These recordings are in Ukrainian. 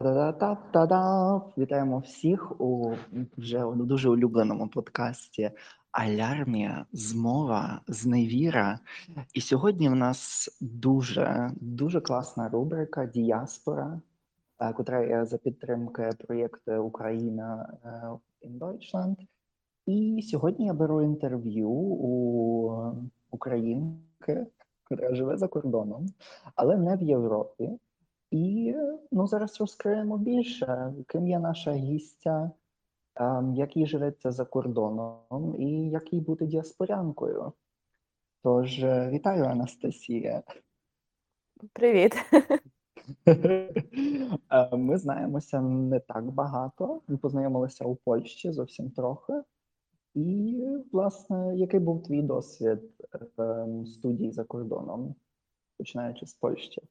Та-да-та-та-да! Вітаємо всіх у вже дуже улюбленому подкасті Алярмія, змова, зневіра. І сьогодні в нас дуже дуже класна рубрика Діаспора, котра є за підтримки проєкту Україна in Deutschland. І сьогодні я беру інтерв'ю у українки, яка живе за кордоном, але не в Європі. І ну, зараз розкриємо більше, ким є наша гістя, як їй живеться за кордоном і як їй бути діаспорянкою. Тож, е, вітаю, Анастасія. Привіт. Е, ми знаємося не так багато. Ми познайомилися у Польщі зовсім трохи. І, власне, який був твій досвід ем, студії за кордоном, починаючи з Польщі?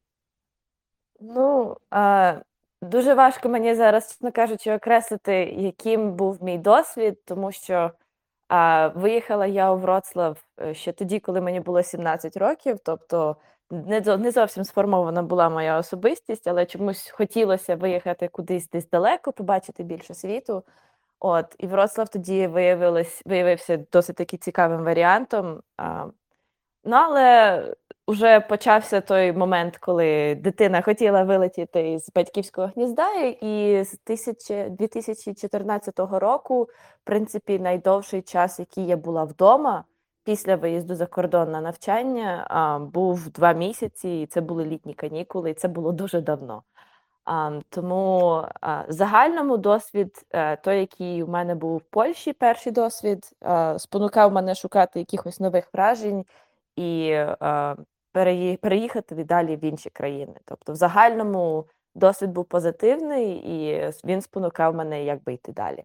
Ну, а, дуже важко мені зараз, чесно кажучи, окреслити, яким був мій досвід, тому що а, виїхала я у Вроцлав е, ще тоді, коли мені було 17 років, тобто не не зовсім сформована була моя особистість, але чомусь хотілося виїхати кудись десь далеко, побачити більше світу. От, І Вроцлав тоді виявилось, виявився досить таки цікавим варіантом. А, Ну, але вже почався той момент, коли дитина хотіла вилетіти з батьківського гнізда, і з 2014 року, в принципі, найдовший час, який я була вдома після виїзду за кордон на навчання, був два місяці, і це були літні канікули, і це було дуже давно. Тому загальному досвід, е, той, який у мене був в Польщі, перший досвід, спонукав мене шукати якихось нових вражень і е, переїхати далі в інші країни. Тобто, в загальному досвід був позитивний, і він спонукав мене, як би йти далі.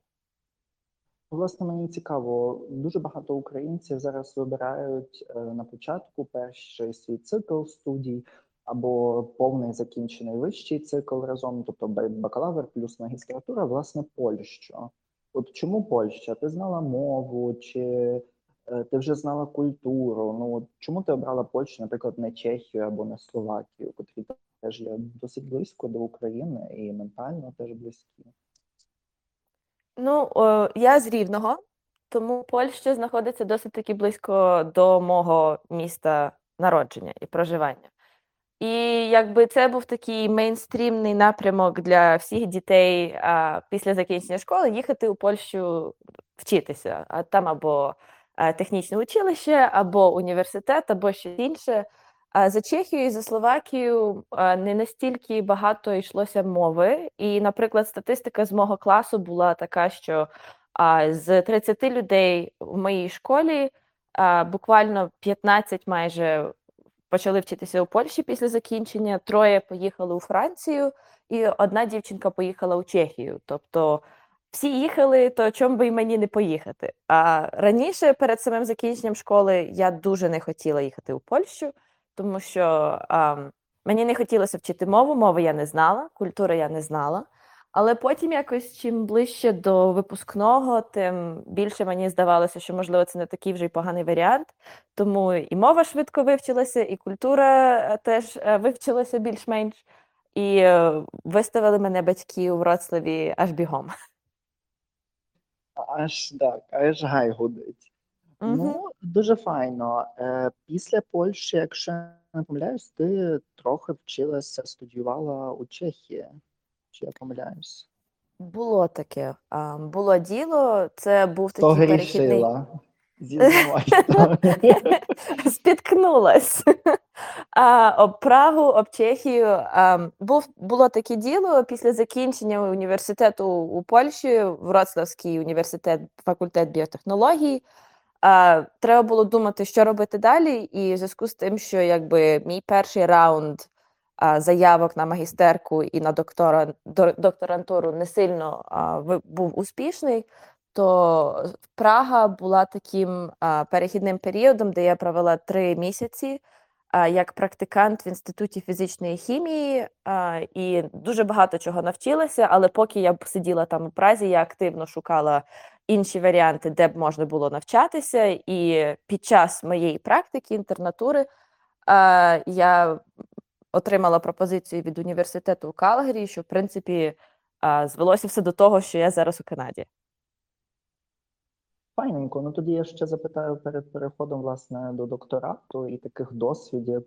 Власне, мені цікаво, дуже багато українців зараз вибирають е, на початку перший свій цикл студій або повний закінчений вищий цикл разом, тобто бакалавр плюс магістратура, власне, Польщу. От чому Польща? Ти знала мову, чи ти вже знала культуру. Ну чому ти обрала Польщу, наприклад, не Чехію або не Словакію, котрі теж є досить близько до України і ментально теж близькі? Ну, о, я з Рівного, тому Польща знаходиться досить таки близько до мого міста народження і проживання. І якби це був такий мейнстрімний напрямок для всіх дітей а, після закінчення школи їхати у Польщу вчитися, а там або Е, технічне училище або університет, або щось інше. За Чехію і за Словакію е, не настільки багато йшлося мови. І, наприклад, статистика з мого класу була така, що з 30 людей в моїй школі буквально 15 майже почали вчитися у Польщі після закінчення, троє поїхали у Францію, і одна дівчинка поїхала у Чехію. Тобто всі їхали, то чому би й мені не поїхати? А раніше, перед самим закінченням школи, я дуже не хотіла їхати у Польщу, тому що а, мені не хотілося вчити мову, мови я не знала, культури я не знала. Але потім, якось чим ближче до випускного, тим більше мені здавалося, що можливо це не такий вже й поганий варіант. Тому і мова швидко вивчилася, і культура е, теж е, вивчилася більш-менш. І е, виставили мене батьки у Вроцлаві аж бігом. Аж так, аж гай гудить. Угу. Ну, дуже файно. Е, Після Польщі, якщо не помиляюсь, ти трохи вчилася, студіювала у Чехії. Чи я помиляюсь? Було таке. А, Було діло, це був такий перехідний. Спіткнулась. А, Об Прагу, об Чехію. Був, Було таке діло після закінчення університету у Польщі, Вроцлавський університет, факультет біотехнології. А, Треба було думати, що робити далі, і в зв'язку з тим, що якби мій перший раунд заявок на магістерку і на доктора, докторантуру не сильно був успішний то Прага була таким а, перехідним періодом, де я провела три місяці а, як практикант в інституті фізичної хімії а, і дуже багато чого навчилася. Але поки я сиділа там у Празі, я активно шукала інші варіанти, де б можна було навчатися. І під час моєї практики інтернатури а, я отримала пропозицію від університету у Калгарі, що в принципі а, звелося все до того, що я зараз у Канаді. Файненько. Ну тоді я ще запитаю перед переходом власне до докторату і таких досвідів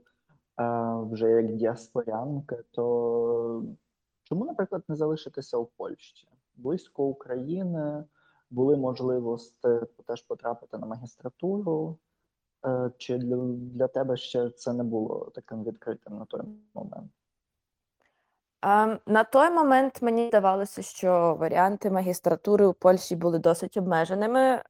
е, вже як діаспорянки, то чому, наприклад, не залишитися у Польщі? Близько України були можливості теж потрапити на магістратуру, е, чи для, для тебе ще це не було таким відкритим на той момент? А, на той момент мені здавалося, що варіанти магістратури у Польщі були досить обмеженими.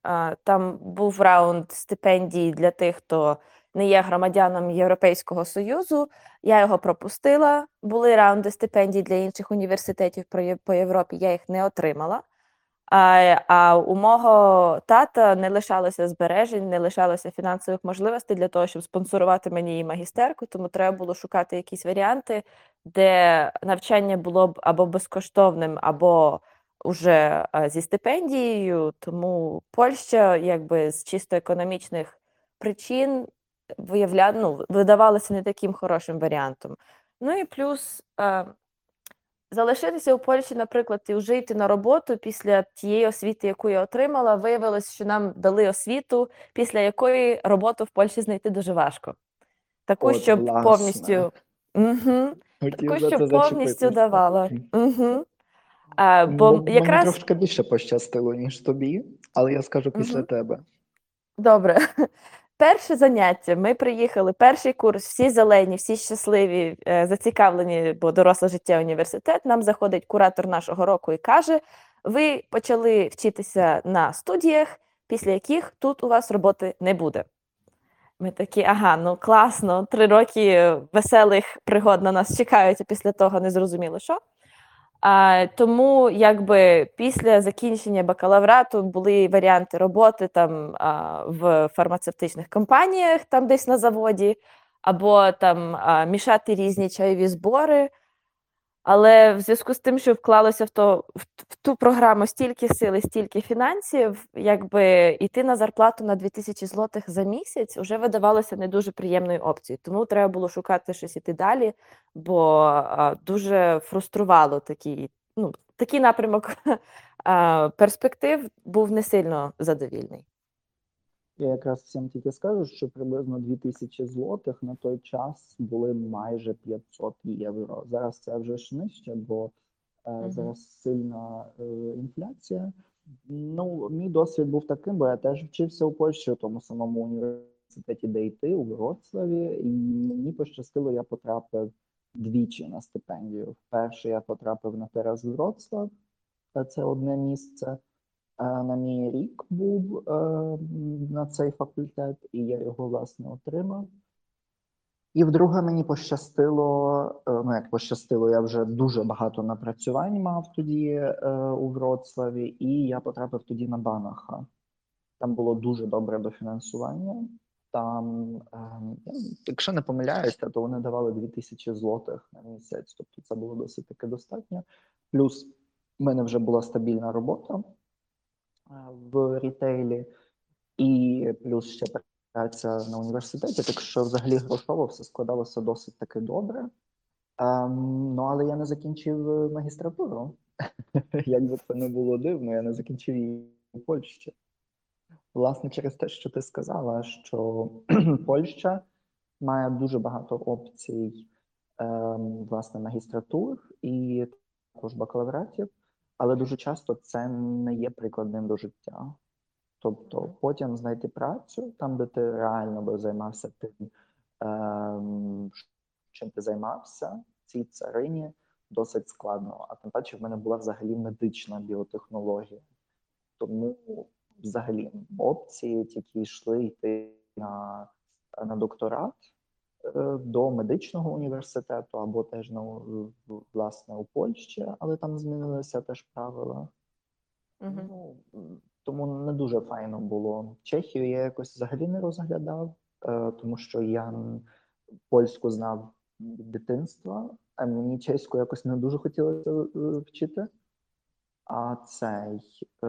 Там був раунд стипендій для тих, хто не є громадяном Європейського Союзу. Я його пропустила. Були раунди стипендій для інших університетів по Європі. Я їх не отримала. А, а у мого тата не лишалося збережень, не лишалося фінансових можливостей для того, щоб спонсорувати мені і магістерку, тому треба було шукати якісь варіанти, де навчання було б або безкоштовним, або уже зі стипендією. Тому Польща, якби з чисто економічних причин, виявля... ну, видавалася не таким хорошим варіантом. Ну і плюс. Залишитися у Польщі, наприклад, і вже йти на роботу після тієї освіти, яку я отримала, виявилось, що нам дали освіту, після якої роботу в Польщі знайти дуже важко. Таку, От, щоб власне. повністю угу, Хотів таку, щоб повністю давала. Угу. А, бо Ну, Мені якраз трошки більше пощастило, ніж тобі, але я скажу після Мгм. тебе. Добре. Перше заняття. Ми приїхали, перший курс, всі зелені, всі щасливі, е, зацікавлені, бо доросле життя університет. Нам заходить куратор нашого року і каже: ви почали вчитися на студіях, після яких тут у вас роботи не буде. Ми такі, ага, ну класно, три роки веселих пригод на нас чекають, а після того не зрозуміло що. А, тому якби після закінчення бакалаврату були варіанти роботи там а, в фармацевтичних компаніях, там десь на заводі, або там а, мішати різні чайові збори. Але в зв'язку з тим, що вклалося в, то, в, ту програму стільки сили, стільки фінансів, якби йти на зарплату на 2000 злотих за місяць вже видавалося не дуже приємною опцією. Тому треба було шукати щось іти далі, бо а, дуже фруструвало такий, ну, такий напрямок а, перспектив був не сильно задовільний. Я якраз цим тільки скажу, що приблизно 2000 злотих на той час були майже 500 євро. Зараз це вже ж нижче, бо е, Мгм. зараз сильна е, інфляція. Ну, мій досвід був таким, бо я теж вчився у Польщі, у тому самому університеті, де йти, у Вроцлаві, і мені пощастило, я потрапив двічі на стипендію. Вперше я потрапив на Терас Вроцлав, це одне місце. Е, На мій рік був е, на цей факультет, і я його власне отримав. І вдруге мені пощастило, е, ну як пощастило, я вже дуже багато напрацювань мав тоді у Вроцлаві, і я потрапив тоді на Банаха. Там було дуже добре дофінансування. Там, якщо не помиляюся, то вони давали 2000 злотих на місяць, тобто це було досить таки достатньо. Плюс в мене вже була стабільна робота в рітейлі, і плюс ще праця на університеті, так що взагалі грошово все складалося досить таки добре. Ем, ну, але я не закінчив е, магістратуру. Як би це не було дивно, я не закінчив її у Польщі. Власне, через те, що ти сказала, що Польща має дуже багато опцій ем, власне магістратур і також бакалавратів, але дуже часто це не є прикладним до життя. Тобто потім знайти працю там, де ти реально би займався тим, ем, чим ти займався цій царині, досить складно. А тим паче в мене була взагалі медична біотехнологія. Тому взагалі опції, які йшли йти на, на докторат до медичного університету або теж на власне у Польщі, але там змінилися теж правила. Мгм. Ну, тому не дуже файно було. Чехію я якось взагалі не розглядав, е, тому що я польську знав від дитинства, а мені чеську якось не дуже хотілося е, вчити. А цей, е,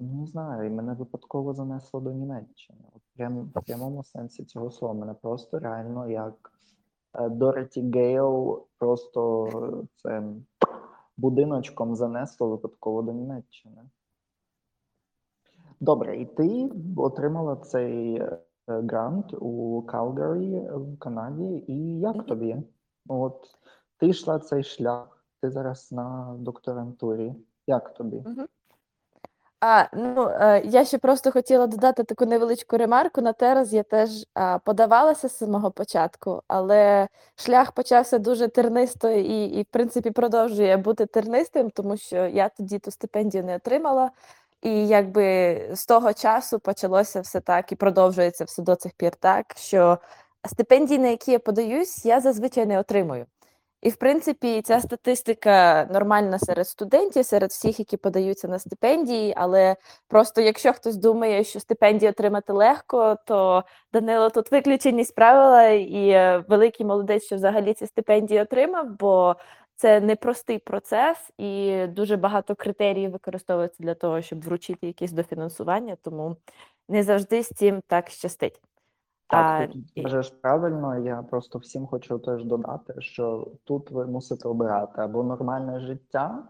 не знаю, мене випадково занесло до Німеччини. От прям в прямому сенсі цього слова. Мене просто реально як е, Дороті Гейл просто е, це будиночком занесло випадково до Німеччини. Добре, і ти отримала цей е, грант у Калгарі в Канаді. І як тобі? От ти йшла цей шлях, ти зараз на докторантурі. Як тобі? А, ну, е, я ще просто хотіла додати таку невеличку ремарку. На тераз я теж а, подавалася з самого початку, але шлях почався дуже тернисто і, і, в принципі, продовжує бути тернистим, тому що я тоді ту стипендію не отримала. І якби з того часу почалося все так і продовжується все до цих пір так, що стипендії, на які я подаюсь, я зазвичай не отримую. І, в принципі, ця статистика нормальна серед студентів, серед всіх, які подаються на стипендії. Але просто якщо хтось думає, що стипендію отримати легко, то Данило тут виключення з правила, і е, великий молодець, що взагалі ці стипендії отримав, бо це непростий процес, і дуже багато критеріїв використовується для того, щоб вручити якесь дофінансування, тому не завжди з цим так щастить. А, Так, і- кажеш правильно. Я просто всім хочу теж додати, що тут ви мусите обирати або нормальне життя,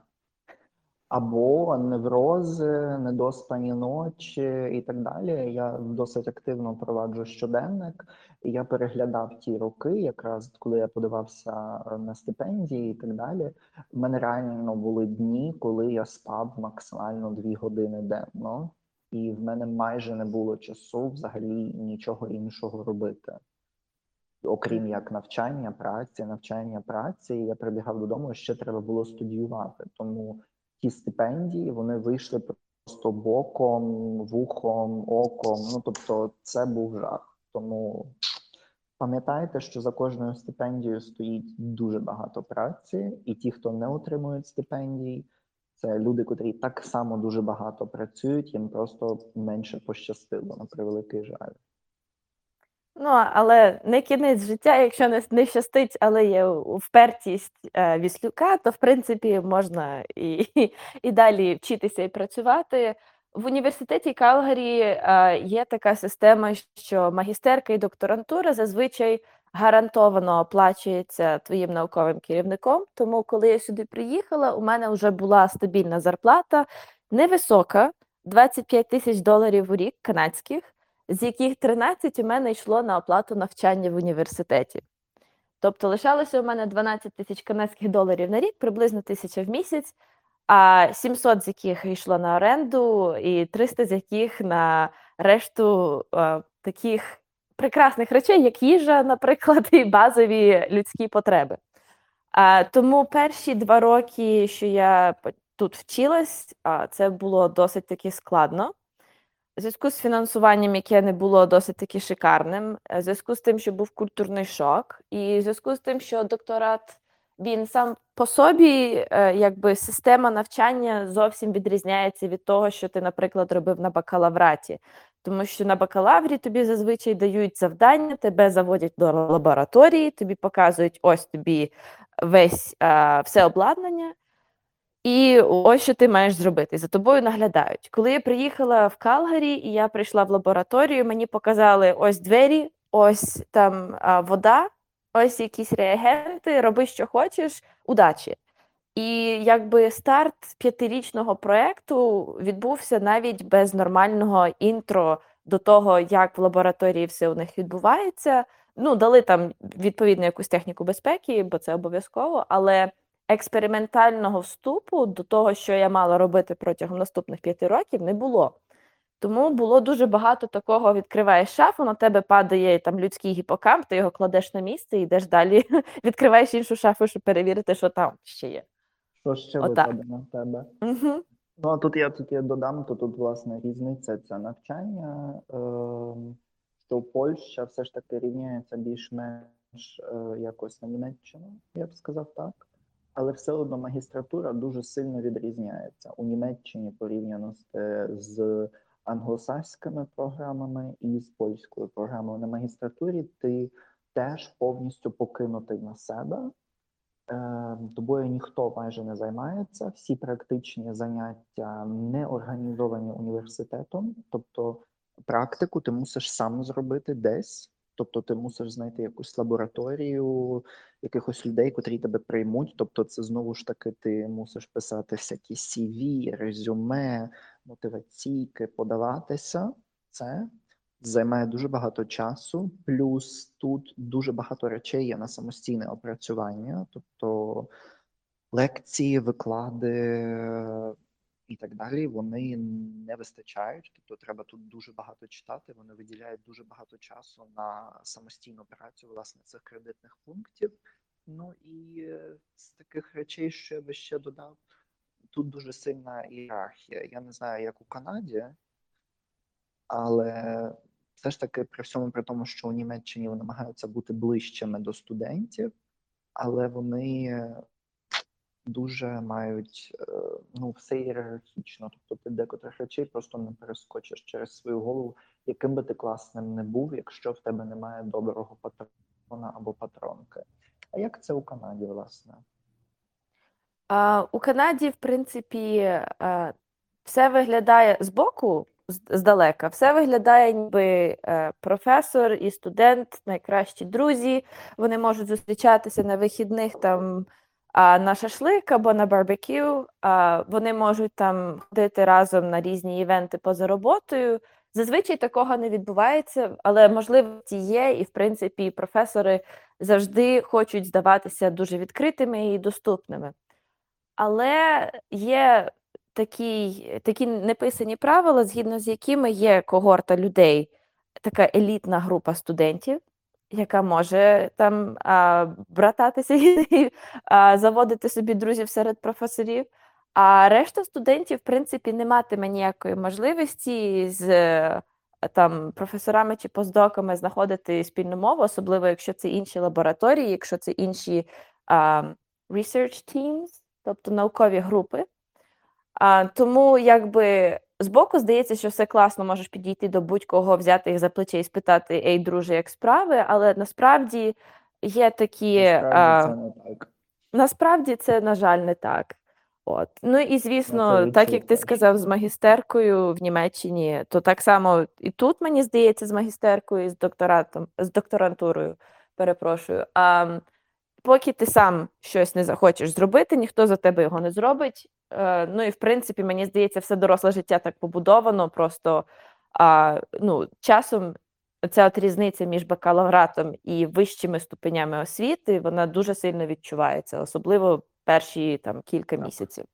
або неврози, недоспані ночі і так далі. Я досить активно проваджу щоденник, і я переглядав ті роки, якраз коли я подавався на стипендії і так далі. У мене реально були дні, коли я спав максимально дві години денно, і в мене майже не було часу взагалі нічого іншого робити. Окрім як навчання, праці, навчання праці, я прибігав додому, ще треба було студіювати. Тому ті стипендії вони вийшли просто боком, вухом, оком. Ну тобто, це був жах. Тому пам'ятайте, що за кожною стипендією стоїть дуже багато праці, і ті, хто не отримують стипендій, це люди, котрі так само дуже багато працюють, їм просто менше пощастило на превеликий жаль. Ну, але не кінець життя, якщо не, не щастить, але є впертість е, Віслюка, то в принципі можна і, і, далі вчитися і працювати. В університеті Калгарі е, є така система, що магістерка і докторантура зазвичай гарантовано оплачується твоїм науковим керівником. Тому, коли я сюди приїхала, у мене вже була стабільна зарплата, невисока 25 тисяч доларів у рік канадських з яких 13 у мене йшло на оплату навчання в університеті. Тобто лишалося у мене 12 тисяч канадських доларів на рік, приблизно тисяча в місяць, а 700 з яких йшло на оренду, і 300 з яких на решту е, таких прекрасних речей, як їжа, наприклад, і базові людські потреби. А, тому перші два роки, що я тут вчилась, а, це було досить таки складно. В зв'язку з фінансуванням, яке не було досить таки шикарним, в зв'язку з тим, що був культурний шок, і в зв'язку з тим, що докторат він сам по собі, е, якби система навчання зовсім відрізняється від того, що ти, наприклад, робив на бакалавраті. Тому що на бакалаврі тобі зазвичай дають завдання, тебе заводять до лабораторії, тобі показують ось тобі весь е, все обладнання. І ось що ти маєш зробити. За тобою наглядають. Коли я приїхала в Калгарі, і я прийшла в лабораторію, мені показали ось двері, ось там а, вода, ось якісь реагенти, роби, що хочеш, удачі. І якби старт п'ятирічного проекту відбувся навіть без нормального інтро до того, як в лабораторії все у них відбувається. Ну, дали там відповідну якусь техніку безпеки, бо це обов'язково, але експериментального вступу до того, що я мала робити протягом наступних п'яти років, не було. Тому було дуже багато такого: відкриваєш шафу, на тебе падає там людський гіпокамп, ти його кладеш на місце і йдеш далі, відкриваєш іншу шафу, щоб перевірити, що там ще є. Що ще випаде на тебе? Угу. Ну, а тут я тут я додам, то тут власне різниця це навчання, е, що Польща все ж таки рівняється більш-менш е, якось на Німеччину, я б сказав так. Але все одно магістратура дуже сильно відрізняється у Німеччині порівняно з, е, з англосакськими програмами і з польською програмою. На магістратурі ти теж повністю покинутий на себе. Е, Тобою ніхто майже не займається. Всі практичні заняття не організовані університетом, тобто практику ти мусиш сам зробити десь. тобто ти мусиш знайти якусь лабораторію, якихось людей, котрі тебе приймуть. Тобто, це знову ж таки ти мусиш писати всякі CV, резюме, мотиваційки, подаватися. Це займає дуже багато часу, плюс тут дуже багато речей є на самостійне опрацювання, тобто лекції, виклади і так далі, вони не вистачають. Тобто, треба тут дуже багато читати. Вони виділяють дуже багато часу на самостійну працю власне цих кредитних пунктів. Ну і з таких речей, що я би ще додав, тут дуже сильна ієрархія. Я не знаю, як у Канаді, але все ж таки, при всьому при тому, що у Німеччині вони намагаються бути ближчими до студентів, але вони дуже мають е, ну все ієрархічно. Тобто ти декотрих речей просто не перескочиш через свою голову, яким би ти класним не був, якщо в тебе немає доброго патрона або патронки. А як це у Канаді, власне? А, У Канаді, в принципі, а, все виглядає збоку, здалека, все виглядає, ніби е, професор і студент, найкращі друзі. Вони можуть зустрічатися на вихідних там на шашлик або на барбекю. Вони можуть там ходити разом на різні івенти поза роботою. Зазвичай такого не відбувається, але можливості є, і в принципі професори завжди хочуть здаватися дуже відкритими і доступними. Але є такі, такі неписані правила, згідно з якими є когорта людей, така елітна група студентів, яка може там а, брататися і а, заводити собі друзів серед професорів. А решта студентів, в принципі, не матиме ніякої можливості з там професорами чи постдоками знаходити спільну мову, особливо якщо це інші лабораторії, якщо це інші а, research teams, тобто наукові групи. А, Тому якби збоку здається, що все класно, можеш підійти до будь-кого, взяти їх за плече і спитати Ей, друже, як справи, але насправді є такі. Насправді, це не так. Насправді це, на жаль, не так. От. Ну і звісно, так як ти сказав з магістеркою в Німеччині, то так само і тут, мені здається, з магістеркою, і з докторатом, з докторантурою, перепрошую. А поки ти сам щось не захочеш зробити, ніхто за тебе його не зробить. Е, ну і в принципі, мені здається, все доросле життя так побудовано. Просто а, ну, часом ця от різниця між бакалавратом і вищими ступенями освіти вона дуже сильно відчувається, особливо перші там кілька місяців.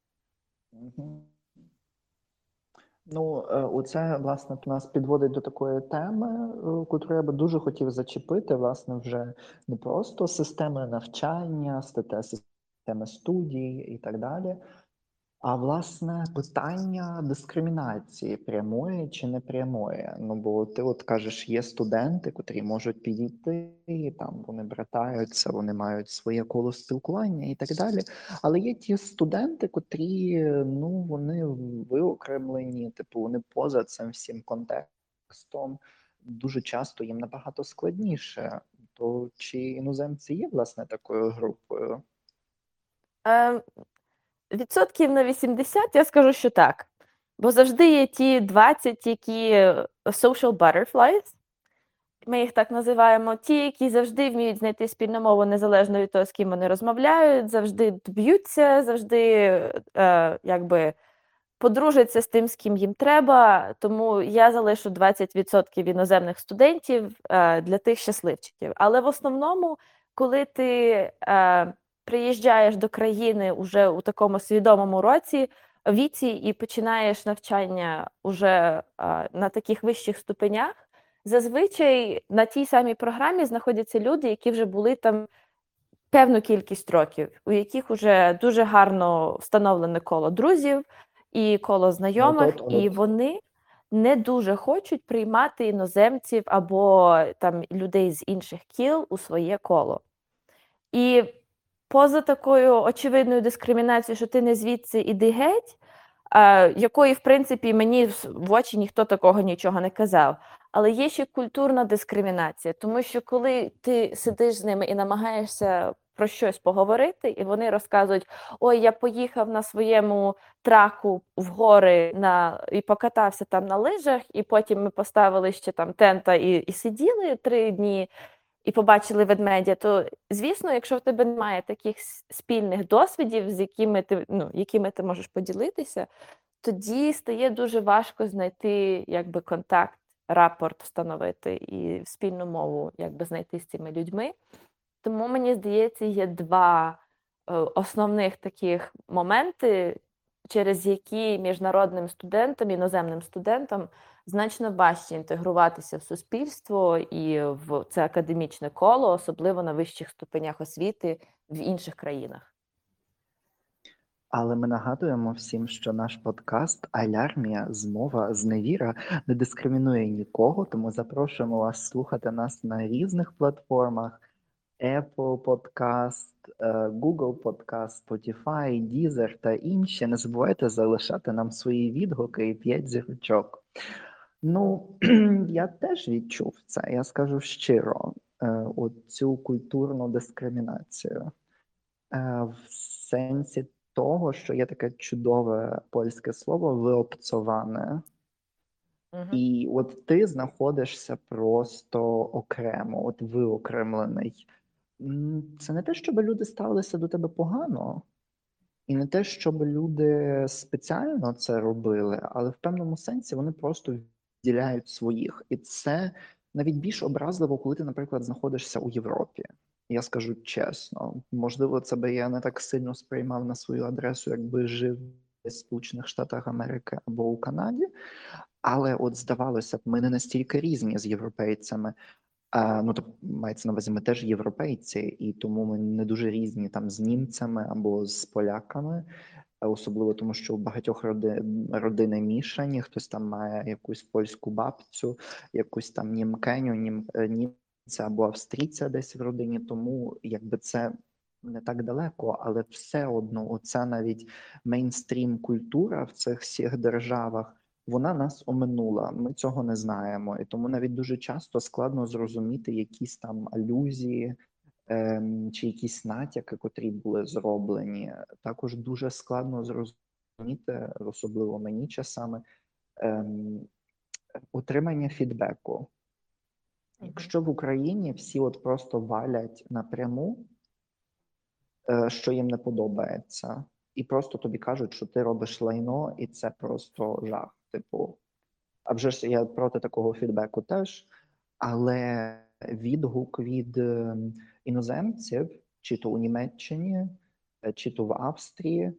Ну, е, оце, власне, нас підводить до такої теми, е, котру я би дуже хотів зачепити, власне, вже не просто системи навчання, статей системи студій і так далі, а власне питання дискримінації прямої чи непрямої. Ну бо ти от кажеш, є студенти, котрі можуть підійти, там вони братаються, вони мають своє коло спілкування і так далі. Але є ті студенти, котрі ну вони виокремлені, типу вони поза цим всім контекстом. Дуже часто їм набагато складніше. То чи іноземці є власне такою групою? Відсотків на 80 я скажу, що так. Бо завжди є ті 20, які е, social butterflies, ми їх так називаємо, ті, які завжди вміють знайти спільну мову незалежно від того, з ким вони розмовляють, завжди б'ються, завжди е, якби подружаться з тим, з ким їм треба. Тому я залишу 20% іноземних студентів е, для тих щасливчиків. Але в основному, коли ти. Е, приїжджаєш до країни уже у такому свідомому році віці і починаєш навчання уже а, на таких вищих ступенях, зазвичай на тій самій програмі знаходяться люди, які вже були там певну кількість років, у яких вже дуже гарно встановлене коло друзів і коло знайомих, От, от, от. і вони. Не дуже хочуть приймати іноземців або там людей з інших кіл у своє коло. І поза такою очевидною дискримінацією, що ти не звідси іди геть, якої, в принципі, мені в очі ніхто такого нічого не казав. Але є ще культурна дискримінація, тому що коли ти сидиш з ними і намагаєшся про щось поговорити, і вони розказують: Ой, я поїхав на своєму траку в гори на і покатався там на лижах, і потім ми поставили ще там тента і, і сиділи три дні. І побачили ведмедя, то звісно, якщо в тебе немає таких спільних досвідів, з якими ти ну, якими ти можеш поділитися, тоді стає дуже важко знайти якби контакт, рапорт встановити і спільну мову якби знайти з цими людьми. Тому мені здається, є два е, основних таких моменти, через які міжнародним студентам, іноземним студентам значно важче інтегруватися в суспільство і в це академічне коло, особливо на вищих ступенях освіти в інших країнах. Але ми нагадуємо всім, що наш подкаст Алярмія, змова, зневіра не дискримінує нікого, тому запрошуємо вас слухати нас на різних платформах: Apple Podcast, е, Google Podcast, Spotify, Deezer та інші. Не забувайте залишати нам свої відгуки і п'ять зірочок. Ну, я теж відчув це, я скажу щиро, е, цю культурну дискримінацію е, в сенсі того, що є таке чудове польське слово виопцоване. Угу. І от ти знаходишся просто окремо, от виокремлений. Це не те, щоб люди ставилися до тебе погано, і не те, щоб люди спеціально це робили, але в певному сенсі вони просто відділяють своїх. І це навіть більш образливо, коли ти, наприклад, знаходишся у Європі. Я скажу чесно, можливо, це би я не так сильно сприймав на свою адресу, якби жив в Сполучених Штатах Америки або у Канаді. Але от здавалося б, ми не настільки різні з європейцями. А, Ну, то мається на увазі, ми теж європейці, і тому ми не дуже різні там з німцями або з поляками, особливо тому, що у багатьох роди, родини мішані, хтось там має якусь польську бабцю, якусь там німкеню, нім, е, нім це або австрійця десь в родині, тому якби це не так далеко, але все одно, оця навіть мейнстрім культура в цих всіх державах. Вона нас оминула, ми цього не знаємо, і тому навіть дуже часто складно зрозуміти якісь там алюзії чи якісь натяки, котрі були зроблені. Також дуже складно зрозуміти, особливо мені часами ем, отримання фідбеку. Якщо в Україні всі от просто валять напряму, е, що їм не подобається, і просто тобі кажуть, що ти робиш лайно, і це просто жах. Типу, а вже ж я проти такого фідбеку теж, але відгук від ем, іноземців, чи то у Німеччині, е, чи то в Австрії,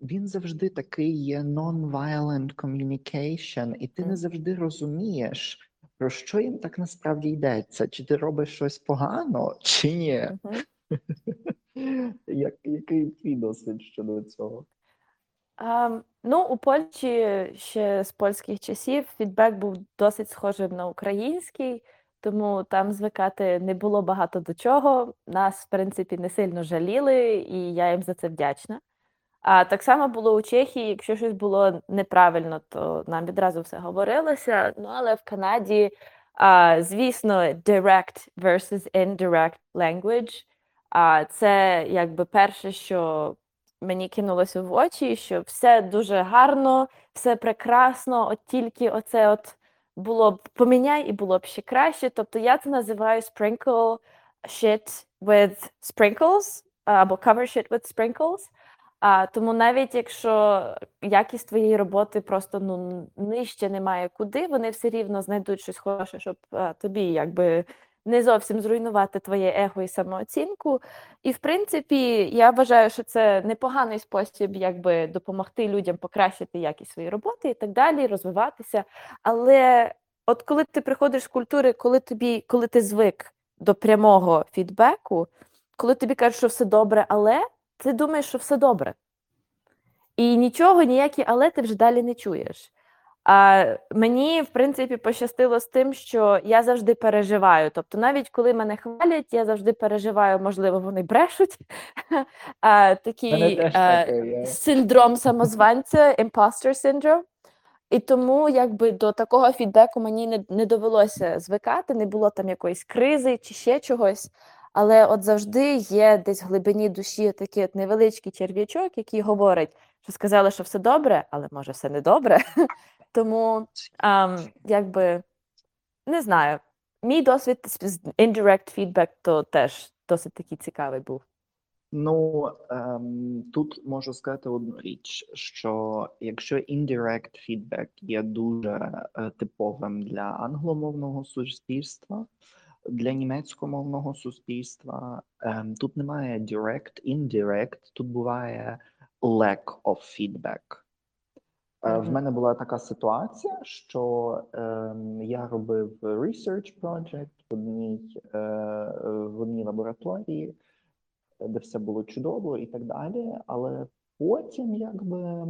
він завжди такий є non-violent communication, і ти не завжди розумієш про що їм так насправді йдеться? Чи ти робиш щось погано, чи ні? Як, Який твій досвід щодо цього? А, ну, у Польщі ще з польських часів фідбек був досить схожим на український, тому там звикати не було багато до чого. Нас, в принципі, не сильно жаліли, і я їм за це вдячна. А так само було у Чехії, якщо щось було неправильно, то нам відразу все говорилося. Ну але в Канаді, а, звісно, direct versus indirect language. А це якби перше, що мені кинулося в очі, що все дуже гарно, все прекрасно, от тільки оце от було б поміняй і було б ще краще. Тобто я це називаю sprinkle shit with sprinkles або cover shit with sprinkles. А, Тому навіть якщо якість твоєї роботи просто ну нижче немає куди, вони все рівно знайдуть щось хороше, щоб а, тобі якби не зовсім зруйнувати твоє его і самооцінку. І в принципі, я вважаю, що це непоганий спосіб, якби допомогти людям покращити якість своєї роботи і так далі, розвиватися. Але от коли ти приходиш з культури, коли тобі, коли ти звик до прямого фідбеку, коли тобі кажуть, що все добре, але ти думаєш, що все добре. І нічого, ніякі, але ти вже далі не чуєш. А Мені, в принципі, пощастило з тим, що я завжди переживаю. Тобто, навіть коли мене хвалять, я завжди переживаю, можливо, вони брешуть. а, Такий а, синдром самозванця, imposter syndrome. І тому якби до такого фідбеку мені не, не довелося звикати, не було там якоїсь кризи чи ще чогось. Але от завжди є десь в глибині душі такий от невеличкий черв'ячок, який говорить, що сказали, що все добре, але може все не добре. Тому ам, якби не знаю. Мій досвід з indirect feedback то теж досить такий цікавий був. Ну ем, тут можу сказати одну річ: що якщо indirect feedback є дуже е, типовим для англомовного суспільства, для німецькомовного суспільства ем, тут немає direct, indirect, тут буває lack of feedback. Е, В мене була така ситуація, що ем, я робив research project в одній, е, в одній лабораторії, де все було чудово і так далі. Але потім, якби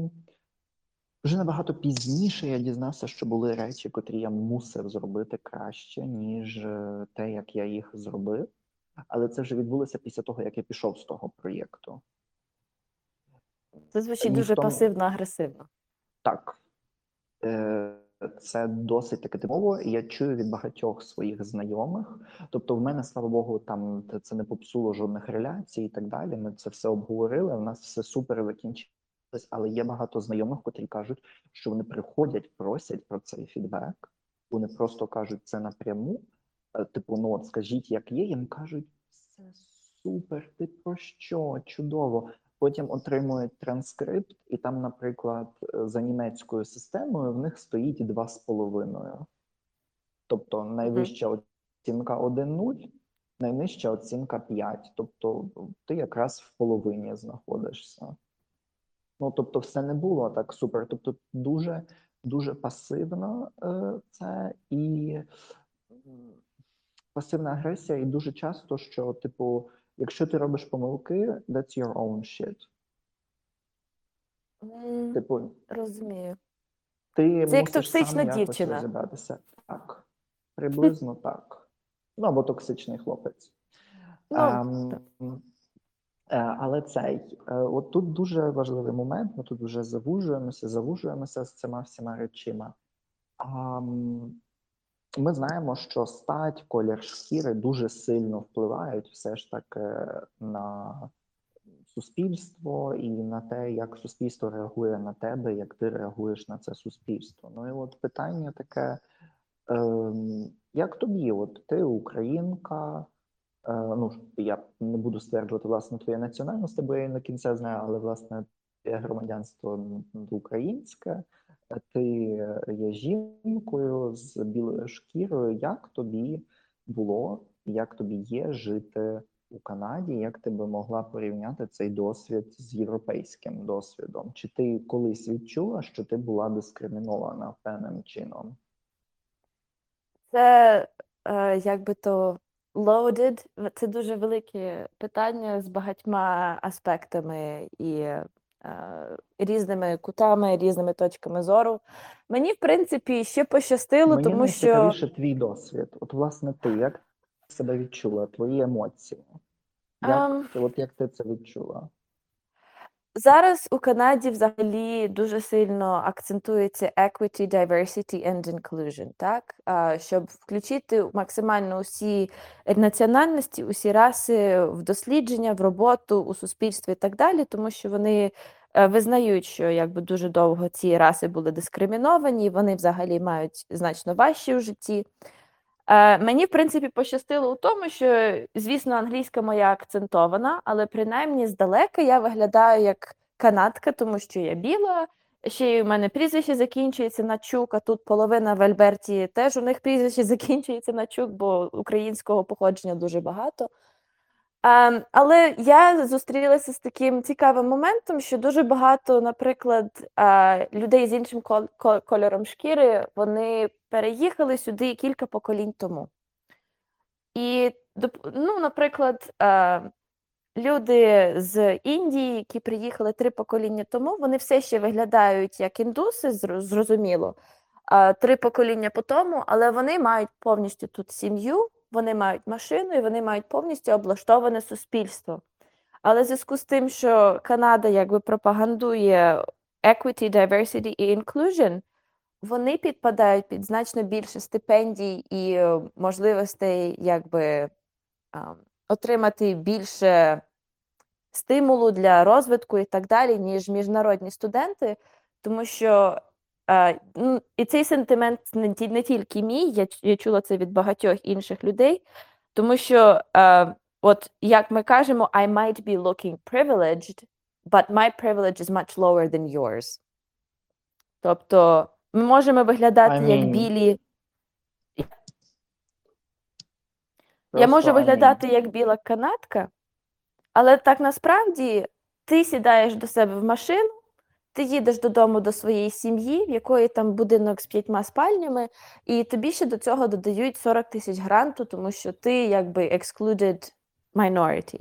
вже набагато пізніше я дізнався, що були речі, котрі я мусив зробити краще, ніж е, те, як я їх зробив. Але це вже відбулося після того, як я пішов з того проєкту. Це звучить Ні в дуже пасивно-агресивно. Так, Е, це досить таке типово, я чую від багатьох своїх знайомих. Тобто, в мене, слава Богу, там це не попсуло жодних реляцій і так далі. Ми це все обговорили. У нас все супер закінчилось, але є багато знайомих, котрі кажуть, що вони приходять, просять про цей фідбек. Вони просто кажуть це напряму. Е, Типу, ну от скажіть, як є. Їм кажуть, все супер, ти про що? Чудово. Потім отримують транскрипт, і там, наприклад, за німецькою системою в них стоїть два з половиною. Тобто найвища оцінка 1,0, найнижча оцінка 5. Тобто ти якраз в половині знаходишся. Ну, тобто, все не було так супер. Тобто, дуже дуже пасивно е, це і пасивна агресія, і дуже часто, що, типу, якщо ти робиш помилки, that's your own shit. М, Типу, Розумію. ти Це як мусиш сам токсична якось дівчина. розібратися. Так, приблизно так. Ну або токсичний хлопець. Ну, е, але цей, е, от тут дуже важливий момент. Ми тут вже завужуємося, завужуємося з цими всіма речима. Ам, Ми знаємо, що стать, колір шкіри дуже сильно впливають все ж таки на суспільство і на те, як суспільство реагує на тебе, як ти реагуєш на це суспільство. Ну і от питання таке: ем, як тобі? От ти українка? Е, ну я не буду стверджувати власне твоє національність, бо я на кінця знаю, але власне громадянство українське. Е, Ти є жінкою з білою шкірою. Як тобі було, як тобі є жити у Канаді? Як ти би могла порівняти цей досвід з європейським досвідом? Чи ти колись відчула, що ти була дискримінована певним чином? Це е, як би то loaded, це дуже велике питання з багатьма аспектами і е, різними кутами, різними точками зору. Мені, в принципі, ще пощастило, Мені тому що найцікавіше твій досвід. От, власне, ти як себе відчула, твої емоції? Як, um... от як ти це відчула? Зараз у Канаді взагалі дуже сильно акцентується equity, diversity and inclusion, так? Щоб включити максимально усі національності, усі раси в дослідження, в роботу, у суспільстві і так далі, тому що вони е, визнають, що якби дуже довго ці раси були дискриміновані, вони взагалі мають значно важчі у житті. Е, Мені, в принципі, пощастило у тому, що, звісно, англійська моя акцентована, але принаймні здалека я виглядаю як канадка, тому що я біла. Ще й у мене прізвище закінчується на чук, а тут половина в Альберті теж у них прізвище закінчується на чук, бо українського походження дуже багато. Ем, але я зустрілася з таким цікавим моментом, що дуже багато, наприклад, е, людей з іншим кольором шкіри вони переїхали сюди кілька поколінь тому. І, ну, наприклад, е, люди з Індії, які приїхали три покоління тому, вони все ще виглядають як індуси, зрозуміло, е, три покоління по тому, але вони мають повністю тут сім'ю, вони мають машину і вони мають повністю облаштоване суспільство. Але в зв'язку з тим, що Канада якби пропагандує equity, diversity і inclusion, вони підпадають під значно більше стипендій і е, можливостей якби отримати більше стимулу для розвитку і так далі, ніж міжнародні студенти, тому що і цей сентимент не, тільки мій, я, я чула це від багатьох інших людей, тому що, е, от як ми кажемо, I might be looking privileged, but my privilege is much lower than yours. Тобто ми можемо виглядати I як mean, білі. Я можу I mean. виглядати як біла канадка, але так насправді ти сідаєш до себе в машину, ти їдеш додому до своєї сім'ї, в якої там будинок з п'ятьма спальнями, і тобі ще до цього додають 40 тисяч гранту, тому що ти якби excluded minority.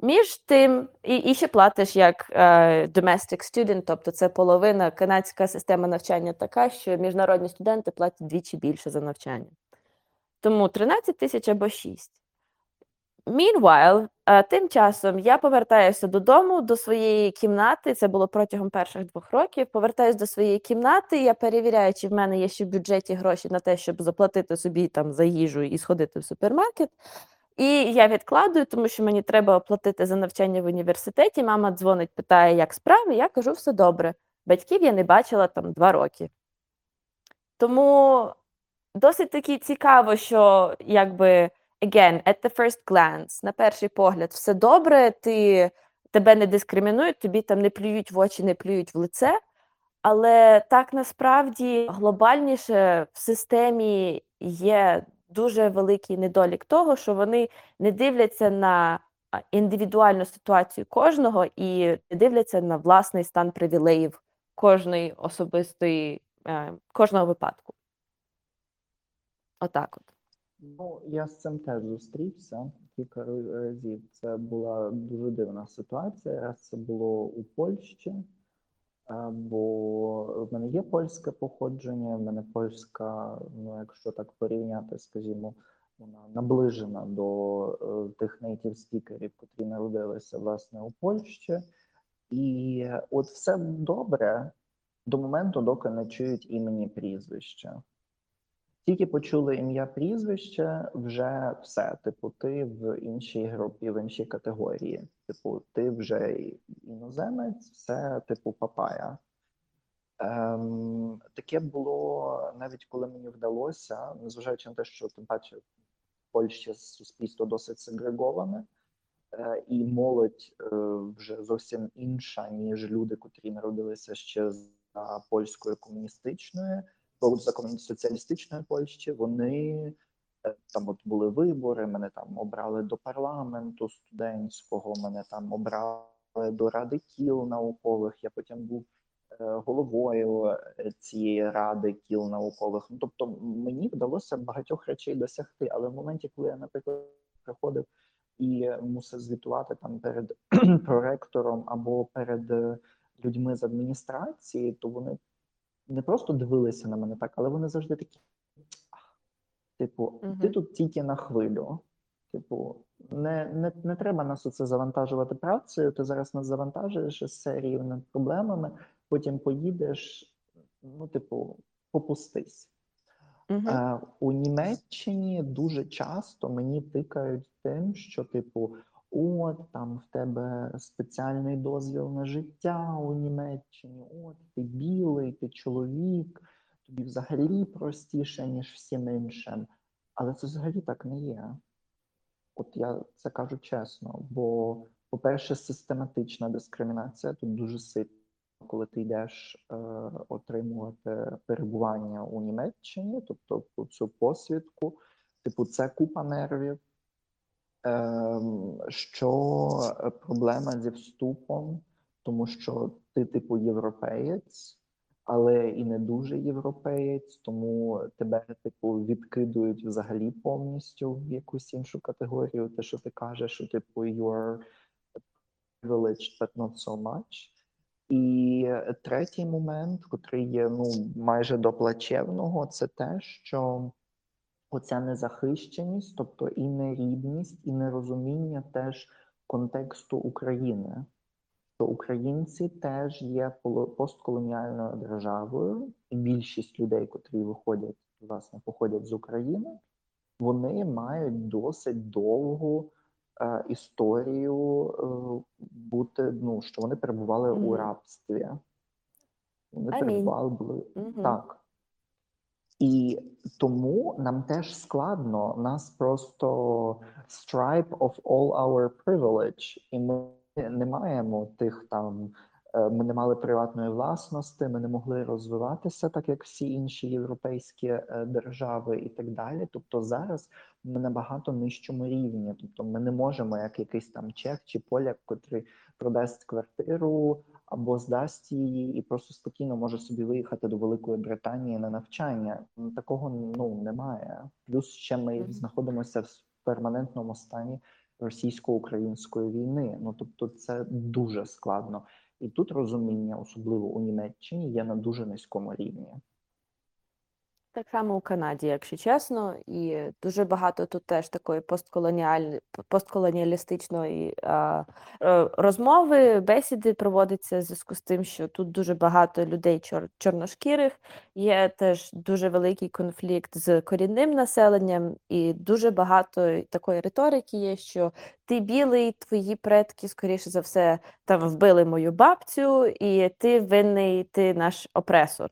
Між тим, і, і ще платиш як е, domestic student, тобто це половина канадська система навчання така, що міжнародні студенти платять двічі більше за навчання. Тому 13 тисяч або 6. Meanwhile, е, тим часом я повертаюся додому до своєї кімнати. Це було протягом перших двох років. Повертаюся до своєї кімнати. Я перевіряю, чи в мене є ще в бюджеті гроші на те, щоб заплатити собі там за їжу і сходити в супермаркет. І я відкладую, тому що мені треба оплатити за навчання в університеті. Мама дзвонить, питає, як справи. Я кажу, все добре. Батьків я не бачила там два роки. Тому досить таки цікаво, що якби again, at the first glance, на перший погляд, все добре, ти, тебе не дискримінують, тобі там не плюють в очі, не плюють в лице. Але так насправді глобальніше в системі є дуже великий недолік того, що вони не дивляться на індивідуальну ситуацію кожного і не дивляться на власний стан привілеїв кожної особистої, е, кожного випадку. Отак от. Ну, я з цим теж зустрівся кілька разів. Це була дуже дивна ситуація. Раз це було у Польщі, е, бо в мене є польське походження, в мене польська, ну якщо так порівняти, скажімо, вона наближена до е, тих нейтів спікерів, котрі народилися власне у Польщі. І от все добре до моменту, доки не чують імені прізвища. Тільки почули ім'я прізвище, вже все. Типу, ти в іншій групі, в іншій категорії. Типу, ти вже іноземець, все, типу, папая. Ем, таке було навіть коли мені вдалося, незважаючи на те, що тим паче в Польщі суспільство досить сегреговане, е, і молодь е, вже зовсім інша, ніж люди, котрі народилися ще за польською комуністичною за соціалістичної Польщі, вони е, там от були вибори, мене там обрали до парламенту студентського, мене там обрали до ради кіл наукових. Я потім був е, головою е, цієї ради кіл наукових. Ну тобто мені вдалося багатьох речей досягти, але в моменті, коли я, наприклад, приходив і мусив звітувати там перед проректором або перед людьми з адміністрації, то вони не просто дивилися на мене так, але вони завжди такі. Типу, Мгм. ти тут тільки на хвилю. Типу, не, не, не треба нас оце завантажувати працею. Ти зараз нас завантажуєш із серією над проблемами, потім поїдеш, ну, типу, попустись. Мгм. Е, у Німеччині дуже часто мені тикають тим, що, типу, от там в тебе спеціальний дозвіл на життя у Німеччині, от ти білий, ти чоловік, тобі взагалі простіше, ніж всім іншим. Але це взагалі так не є. От я це кажу чесно, бо, по-перше, систематична дискримінація тут дуже сильна, коли ти йдеш е, отримувати перебування у Німеччині, тобто цю посвідку, типу, це купа нервів. Ем, що проблема зі вступом, тому що ти, типу, європеєць, але і не дуже європеєць, тому тебе, типу, відкидують взагалі повністю в якусь іншу категорію. Те, що ти кажеш, що типу you're privileged, but not so much. І третій момент, котрий є ну майже до плачевного, це те, що оця незахищеність, тобто і нерідність, і нерозуміння теж контексту України. Що українці теж є постколоніальною державою, і більшість людей, котрі виходять, власне, походять з України, вони мають досить довгу е, історію е, бути, ну, що вони перебували Мгм. у рабстві. Вони Амінь. перебували були Мгм. так. І тому нам теж складно, нас просто stripe of all our privilege, і ми не маємо тих там, е, ми не мали приватної власності, ми не могли розвиватися так, як всі інші європейські е, держави і так далі. Тобто зараз ми на багато нижчому рівні. Тобто ми не можемо, як якийсь там чех чи поляк, котрий продасть квартиру або здасть її і просто спокійно може собі виїхати до Великої Британії на навчання. Такого ну немає. Плюс ще ми знаходимося в перманентному стані російсько-української війни. Ну тобто, це дуже складно. І тут розуміння, особливо у Німеччині, є на дуже низькому рівні. Так само у Канаді, якщо чесно, і дуже багато тут теж такої постколоніаль... постколоніалістичної а, е, розмови, бесіди проводиться в зв'язку з тим, що тут дуже багато людей чор... чорношкірих, є теж дуже великий конфлікт з корінним населенням, і дуже багато такої риторики є, що ти білий, твої предки, скоріше за все, там вбили мою бабцю, і ти винний, ти наш опресор,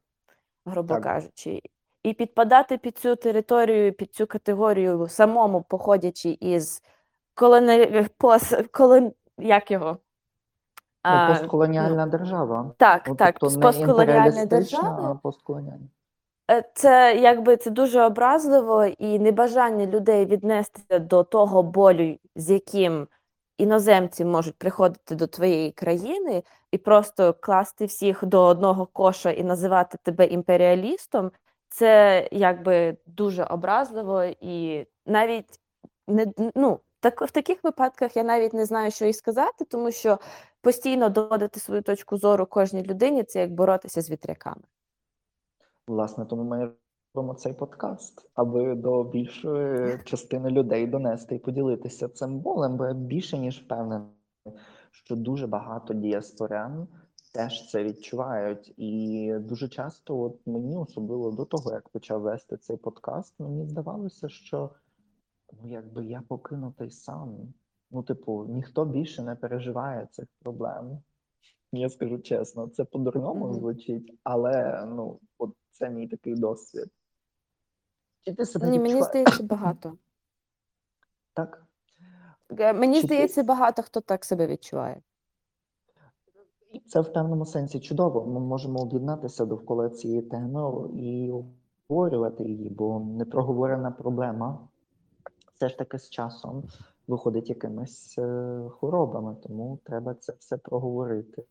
грубо Так. кажучи. І підпадати під цю територію, під цю категорію, самому походячи із колони... пос... колон... як його? Ну, А, постколоніальна держава. так, Ну, так, тобто з постколоніальної держави. постколоніальна. Е, Це якби це дуже образливо і небажання людей віднестися до того болю, з яким іноземці можуть приходити до твоєї країни, і просто класти всіх до одного коша і називати тебе імперіалістом. Це якби дуже образливо, і навіть не ну так в таких випадках я навіть не знаю, що і сказати, тому що постійно доводити свою точку зору кожній людині це як боротися з вітряками. Власне, тому ми робимо цей подкаст, аби до більшої частини людей донести і поділитися цим болем, бо я більше ніж впевнений, що дуже багато діаспорян теж це відчувають. І дуже часто, от мені особливо до того, як почав вести цей подкаст, мені здавалося, що ну якби я покинутий сам. Ну, типу, ніхто більше не переживає цих проблем. Я скажу чесно, це по-дурному звучить, але ну, от це мій такий досвід. Чи ти себе Ні, мені здається, багато. так? Е, Мені Чи ти- здається, багато хто так себе відчуває. Це в певному сенсі чудово. Ми можемо об'єднатися довкола цієї теми і обговорювати її, бо непроговорена проблема все ж таки з часом виходить якимись е, хворобами, тому треба це все проговорити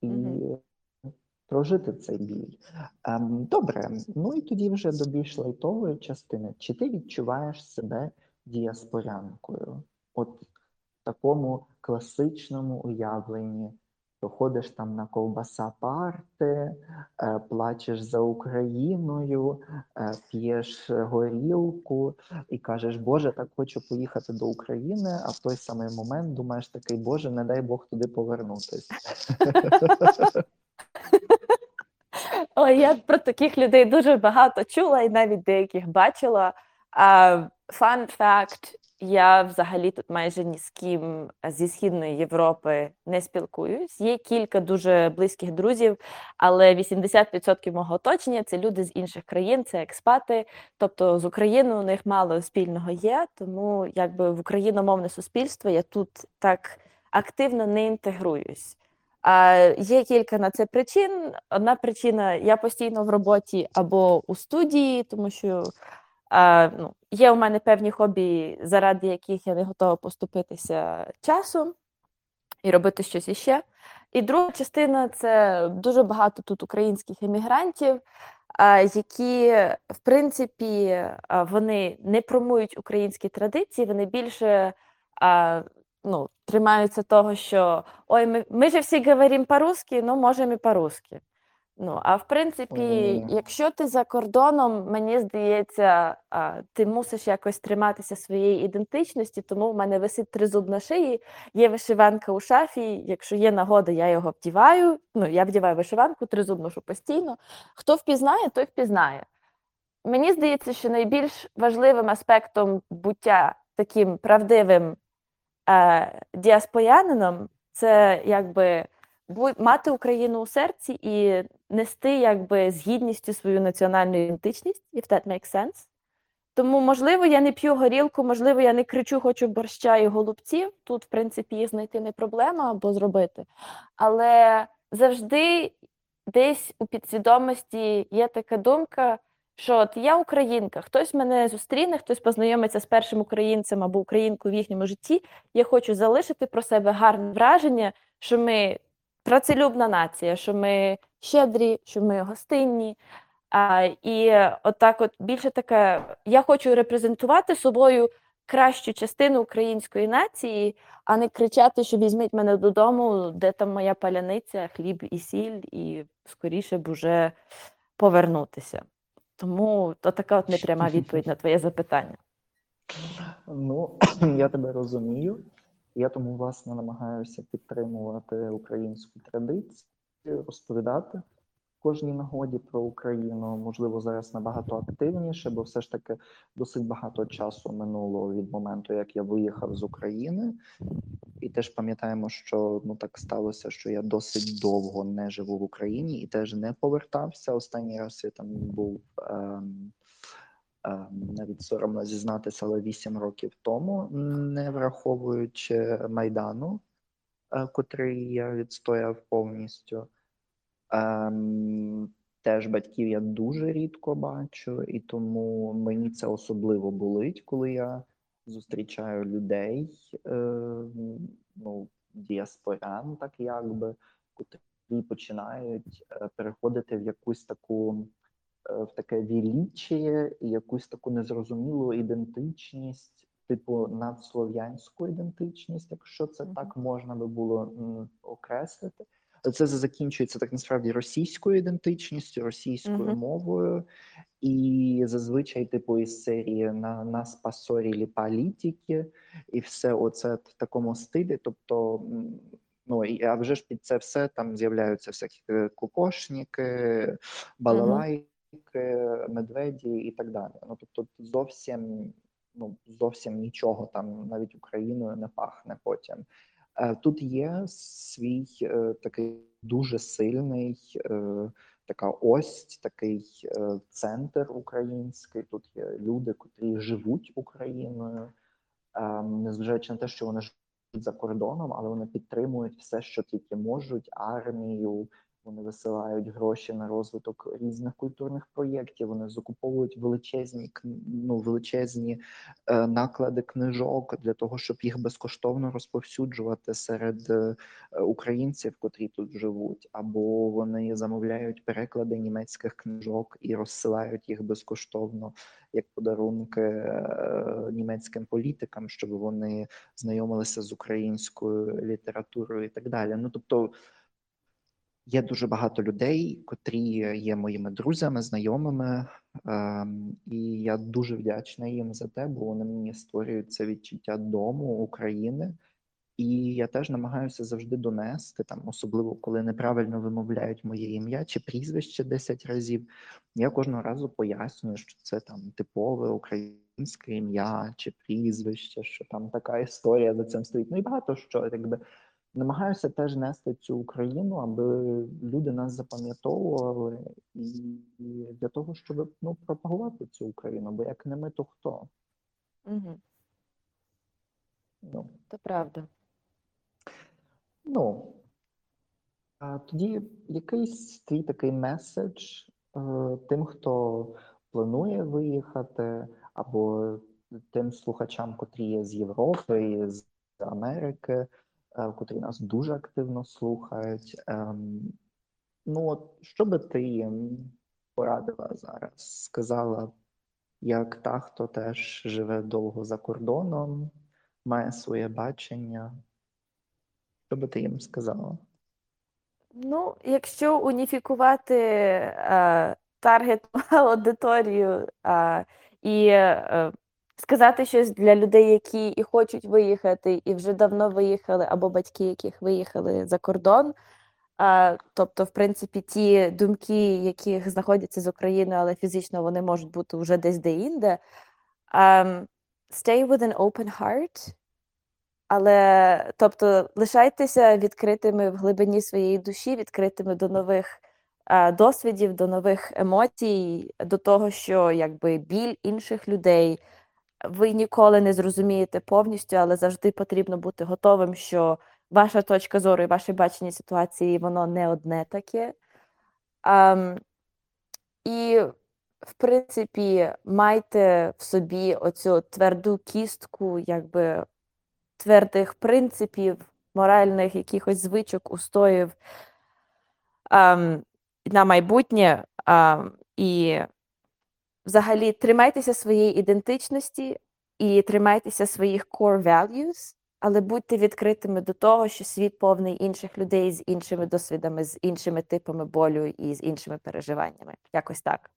і Мгм. прожити цей біль. Ем, добре, ну і тоді вже до більш лайтової частини. Чи ти відчуваєш себе діаспорянкою? От в такому класичному уявленні. Ходиш там на ковбаса парти, е, плачеш за Україною, е, п'єш горілку і кажеш, Боже, так хочу поїхати до України, а в той самий момент думаєш такий, Боже, не дай Бог туди повернутись. Ой, я про таких людей дуже багато чула і навіть деяких бачила. А, Fun fact, я взагалі тут майже ні з ким зі Східної Європи не спілкуюсь. Є кілька дуже близьких друзів, але 80% мого оточення це люди з інших країн, це експати. Тобто з Україною у них мало спільного є, тому якби в україномовне суспільство я тут так активно не інтегруюсь. А, Є кілька на це причин. Одна причина я постійно в роботі або у студії, тому що а, ну, є у мене певні хобі, заради яких я не готова поступитися часом і робити щось іще. І друга частина це дуже багато тут українських емігрантів, які, в принципі, вони не промують українські традиції, вони більше. Ну, тримаються того, що ой, ми, ми же всі говоримо по-русски, ну можемо і по-русски. Ну, а в принципі, Ні. якщо ти за кордоном, мені здається, ти мусиш якось триматися своєї ідентичності, тому в мене висить тризуб на шиї, є вишиванка у шафі. Якщо є нагода, я його вдіваю. Ну, я вдіваю вишиванку, тризуб ношу постійно. Хто впізнає, той впізнає. мені здається, що найбільш важливим аспектом буття таким правдивим е, діаспорянином це якби мати Україну у серці і нести якби з гідністю свою національну ідентичність, if that makes sense. Тому, можливо, я не п'ю горілку, можливо, я не кричу, хочу борща і голубців. Тут, в принципі, їх знайти не проблема або зробити. Але завжди десь у підсвідомості є така думка, що от я українка, хтось мене зустріне, хтось познайомиться з першим українцем або українкою в їхньому житті. Я хочу залишити про себе гарне враження, що ми працелюбна нація, що ми щедрі, що ми гостинні. А, і отак, от більше таке, я хочу репрезентувати собою кращу частину української нації, а не кричати, що візьміть мене додому, де там моя паляниця, хліб і сіль, і скоріше б уже повернутися. Тому то така от непряма відповідь на твоє запитання. Ну, я тебе розумію. Я тому, власне, намагаюся підтримувати українську традицію, розповідати в кожній нагоді про Україну. Можливо, зараз набагато активніше, бо все ж таки досить багато часу минуло від моменту, як я виїхав з України. І теж пам'ятаємо, що ну так сталося, що я досить довго не живу в Україні і теж не повертався. Останній раз я там був. Ем, навіть соромно зізнатися, але 8 років тому, не враховуючи майдану, е, котрий я відстояв повністю. Ем, теж батьків я дуже рідко бачу, і тому мені це особливо болить, коли я зустрічаю людей, е, ну, діаспорян, так якби, котрі починають е, переходити в якусь таку в таке віліччя і якусь таку незрозумілу ідентичність, типу надслов'янську ідентичність, якщо це так можна би було м, окреслити. Це закінчується так насправді російською ідентичністю, російською Мгм. мовою, і зазвичай, типу, із серії на нас пасорілі політики, і все оце в такому стилі. Тобто, ну і а вже ж під це все там з'являються всякі е, кокошники, балалайки, медведі і так далі. Ну тобто, зовсім ну зовсім нічого там навіть Україною не пахне потім. Е, Тут є свій е, такий дуже сильний е, така ось, такий е, центр український. Тут є люди, котрі живуть Україною, е, незважаючи на те, що вони живуть за кордоном, але вони підтримують все, що тільки можуть, армію. Вони висилають гроші на розвиток різних культурних проєктів. Вони закуповують величезні ну, величезні е, наклади книжок для того, щоб їх безкоштовно розповсюджувати серед е, українців, котрі тут живуть, або вони замовляють переклади німецьких книжок і розсилають їх безкоштовно як подарунки е, німецьким політикам, щоб вони знайомилися з українською літературою і так далі. Ну тобто. Є дуже багато людей, котрі є моїми друзями, знайомими, ем, і я дуже вдячна їм за те, бо вони мені створюють це відчуття дому України. І я теж намагаюся завжди донести там, особливо коли неправильно вимовляють моє ім'я чи прізвище 10 разів. Я кожного разу пояснюю, що це там типове українське ім'я чи прізвище, що там така історія за цим стоїть. Ну і багато що якби намагаюся теж нести цю Україну, аби люди нас запам'ятовували, і для того, щоб ну пропагувати цю Україну. Бо як не ми, то хто? Угу. Ну Це правда. Ну а тоді якийсь твій такий меседж е, тим, хто планує виїхати, або тим слухачам, котрі є з Європи, з Америки, котрі нас дуже активно слухають. Ем, ну, от що би ти їм порадила зараз? Сказала, як та, хто теж живе довго за кордоном, має своє бачення. Що би ти їм сказала? Ну, якщо уніфікувати е, таргет аудиторію е, і е, сказати щось для людей, які і хочуть виїхати, і вже давно виїхали, або батьки, яких виїхали за кордон, А, тобто, в принципі, ті думки, яких знаходяться з України, але фізично вони можуть бути вже десь де-інде. Um, stay with an open heart. Але, тобто, лишайтеся відкритими в глибині своєї душі, відкритими до нових е, досвідів, до нових емоцій, до того, що якби біль інших людей ви ніколи не зрозумієте повністю, але завжди потрібно бути готовим, що ваша точка зору і ваше бачення ситуації воно не одне таке. Um, і, в принципі, майте в собі оцю тверду кістку, якби твердих принципів, моральних якихось звичок, устоїв um, на майбутнє. Um, і взагалі тримайтеся своєї ідентичності і тримайтеся своїх core values, але будьте відкритими до того, що світ повний інших людей з іншими досвідами, з іншими типами болю і з іншими переживаннями. Якось так.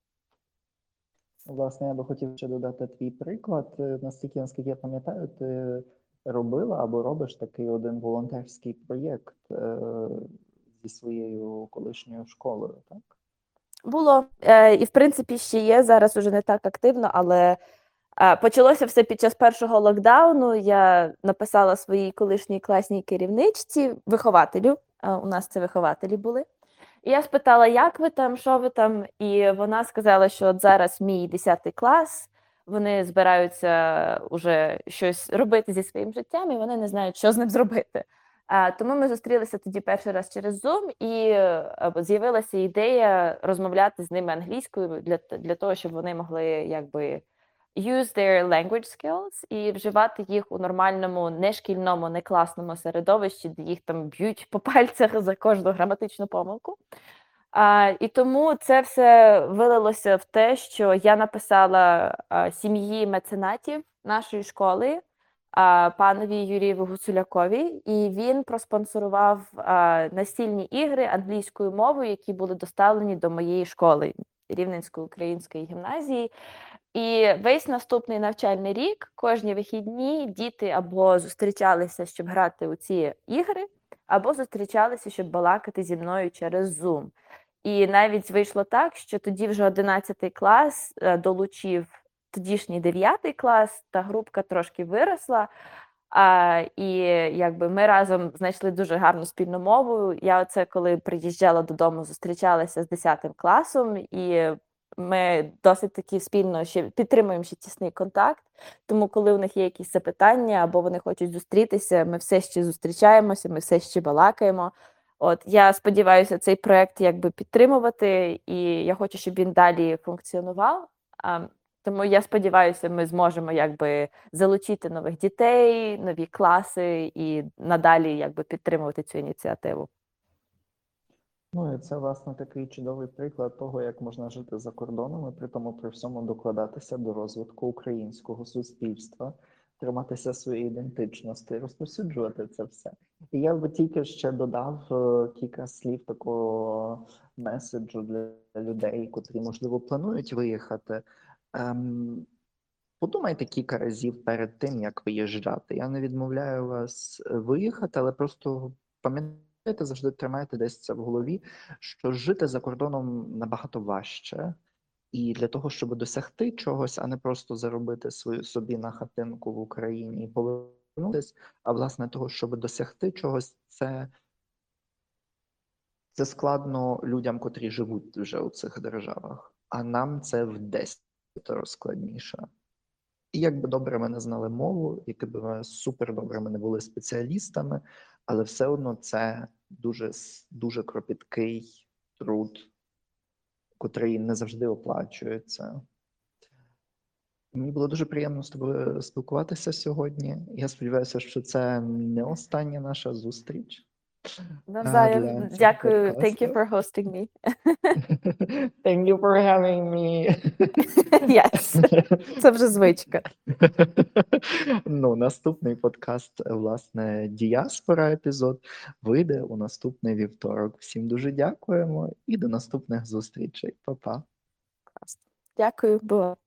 Власне, я би хотів ще додати твій приклад. Е, Настільки, наскільки я пам'ятаю, ти робила або робиш такий один волонтерський проєкт е, зі своєю колишньою школою, так? Було. Е, і, в принципі, ще є. Зараз уже не так активно, але е, почалося все під час першого локдауну. Я написала своїй колишній класній керівничці, вихователю. Е, у нас це вихователі були. І я спитала, як ви там, що ви там? І вона сказала, що от зараз мій 10 клас, вони збираються вже щось робити зі своїм життям, і вони не знають, що з ним зробити. Тому ми зустрілися тоді перший раз через Zoom, і з'явилася ідея розмовляти з ними англійською для для того, щоб вони могли якби use their language skills і вживати їх у нормальному, не шкільному, не класному середовищі, де їх там б'ють по пальцях за кожну граматичну помилку. А, І тому це все вилилося в те, що я написала сім'ї меценатів нашої школи панові Юрієву Гуцулякові, і він проспонсорував настільні ігри англійською мовою, які були доставлені до моєї школи Рівненської української гімназії. І весь наступний навчальний рік, кожні вихідні, діти або зустрічалися, щоб грати у ці ігри, або зустрічалися, щоб балакати зі мною через Zoom. І навіть вийшло так, що тоді вже 11 клас е, долучив тодішній 9 клас, та групка трошки виросла. А, І якби ми разом знайшли дуже гарну спільну мову. Я оце коли приїжджала додому, зустрічалася з 10 класом, і ми досить таки спільно ще підтримуємо ще тісний контакт. Тому, коли у них є якісь запитання або вони хочуть зустрітися, ми все ще зустрічаємося, ми все ще балакаємо. От я сподіваюся, цей проект якби підтримувати, і я хочу, щоб він далі функціонував. Тому я сподіваюся, ми зможемо якби залучити нових дітей, нові класи і надалі якби підтримувати цю ініціативу. Ну і це власне такий чудовий приклад того, як можна жити за кордоном і при тому при всьому докладатися до розвитку українського суспільства, триматися своєї ідентичності, розповсюджувати це все. І я би тільки ще додав е, кілька слів такого меседжу для людей, котрі можливо планують виїхати. Ем, Подумайте кілька разів перед тим, як виїжджати. Я не відмовляю вас е, виїхати, але просто пам'ятайте, завжди тримайте десь це в голові, що жити за кордоном набагато важче, і для того, щоб досягти чогось, а не просто заробити свою собі на хатинку в Україні і повернутися, а власне того, щоб досягти чогось, це. Це складно людям, котрі живуть вже у цих державах, а нам це в 10 складніше. І як би добре ми не знали мову, які б ми супер добре ми не були спеціалістами, але все одно це дуже дуже кропіткий труд, котрий не завжди оплачується. Мені було дуже приємно з тобою спілкуватися сьогодні. Я сподіваюся, що це не остання наша зустріч. Навзаєм. Дякую. Thank you for hosting me. Thank you for having me. Yes. Це вже звичка. Ну, наступний подкаст, власне, Діаспора епізод вийде у наступний вівторок. Всім дуже дякуємо і до наступних зустрічей. Па-па. Дякую, було.